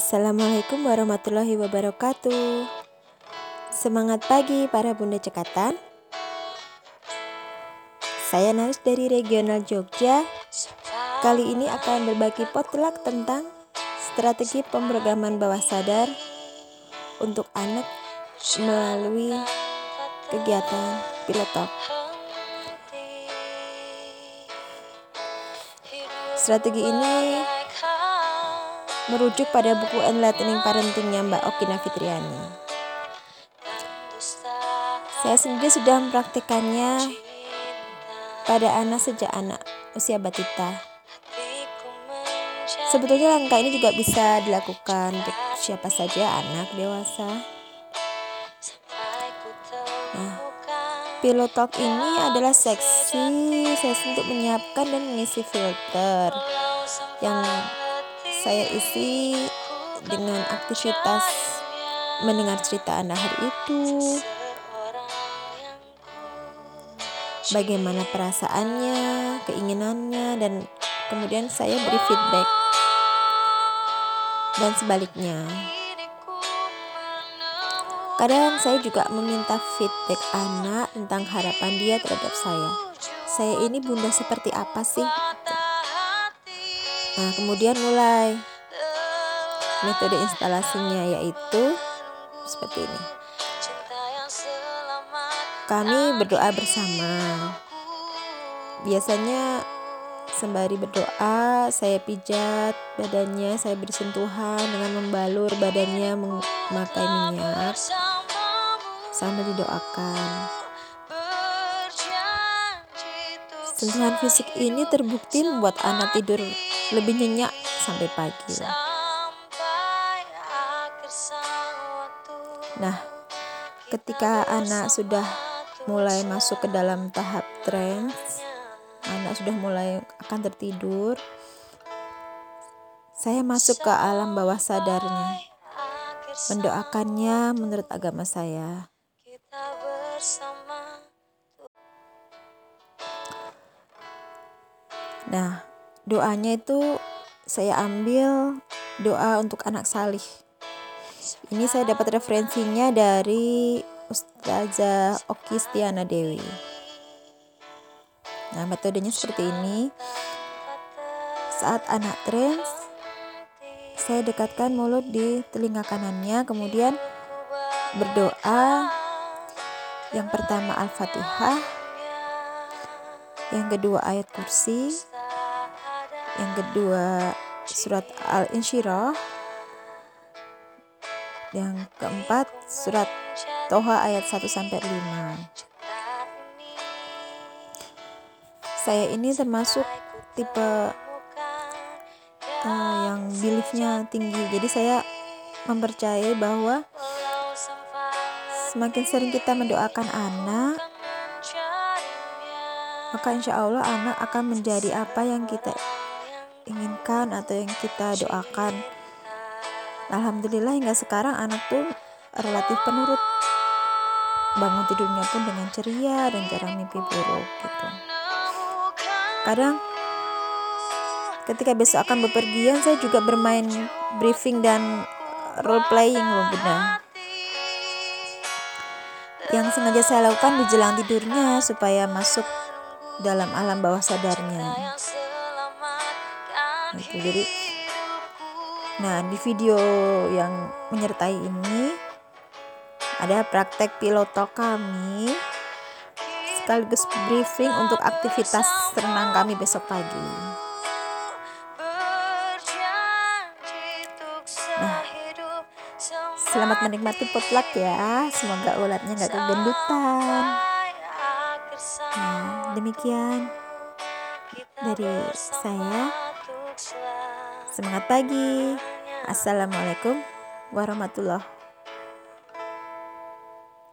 Assalamualaikum warahmatullahi wabarakatuh. Semangat pagi para bunda cekatan. Saya Naris dari regional Jogja. Kali ini akan berbagi potluck tentang strategi pemrograman bawah sadar untuk anak melalui kegiatan pilotok. Strategi ini merujuk pada buku Enlightening Parentingnya Mbak Okina Fitriani. Saya sendiri sudah mempraktikannya pada anak sejak anak usia batita. Sebetulnya langkah ini juga bisa dilakukan untuk siapa saja anak dewasa. Nah, Pilot Talk ini adalah seksi sesi untuk menyiapkan dan mengisi filter yang saya isi dengan aktivitas mendengar cerita anak hari itu, bagaimana perasaannya, keinginannya, dan kemudian saya beri feedback, dan sebaliknya. Kadang saya juga meminta feedback anak tentang harapan dia terhadap saya. Saya ini bunda seperti apa sih? Nah, kemudian mulai metode instalasinya yaitu seperti ini. Kami berdoa bersama. Biasanya sembari berdoa, saya pijat badannya, saya beri sentuhan dengan membalur badannya memakai minyak sambil didoakan. Sentuhan fisik ini terbukti membuat anak tidur lebih nyenyak sampai pagi. Nah, ketika anak sudah mulai masuk ke dalam tahap trance, anak sudah mulai akan tertidur, saya masuk ke alam bawah sadarnya, mendoakannya menurut agama saya. Nah, doanya itu saya ambil doa untuk anak salih. Ini saya dapat referensinya dari Ustazah Oki Stiana Dewi. Nah, metodenya seperti ini. Saat anak trans, saya dekatkan mulut di telinga kanannya, kemudian berdoa. Yang pertama Al-Fatihah, yang kedua ayat kursi, yang kedua surat Al-Insyirah, yang keempat surat Toha ayat 1 sampai 5. Saya ini termasuk tipe uh, yang beliefnya tinggi. Jadi saya mempercayai bahwa semakin sering kita mendoakan anak, maka insya Allah anak akan menjadi apa yang kita inginkan atau yang kita doakan. Alhamdulillah hingga sekarang anak tuh relatif penurut. Bangun tidurnya pun dengan ceria dan jarang mimpi buruk gitu. Kadang ketika besok akan bepergian saya juga bermain briefing dan role playing loh bunda. Yang sengaja saya lakukan di jelang tidurnya supaya masuk dalam alam bawah sadarnya gitu. Jadi nah di video yang menyertai ini ada praktek piloto kami sekaligus briefing untuk aktivitas renang kami besok pagi. Nah selamat menikmati potluck ya. Semoga ulatnya nggak kegendutan. Nah demikian dari saya Semangat pagi. Assalamualaikum warahmatullahi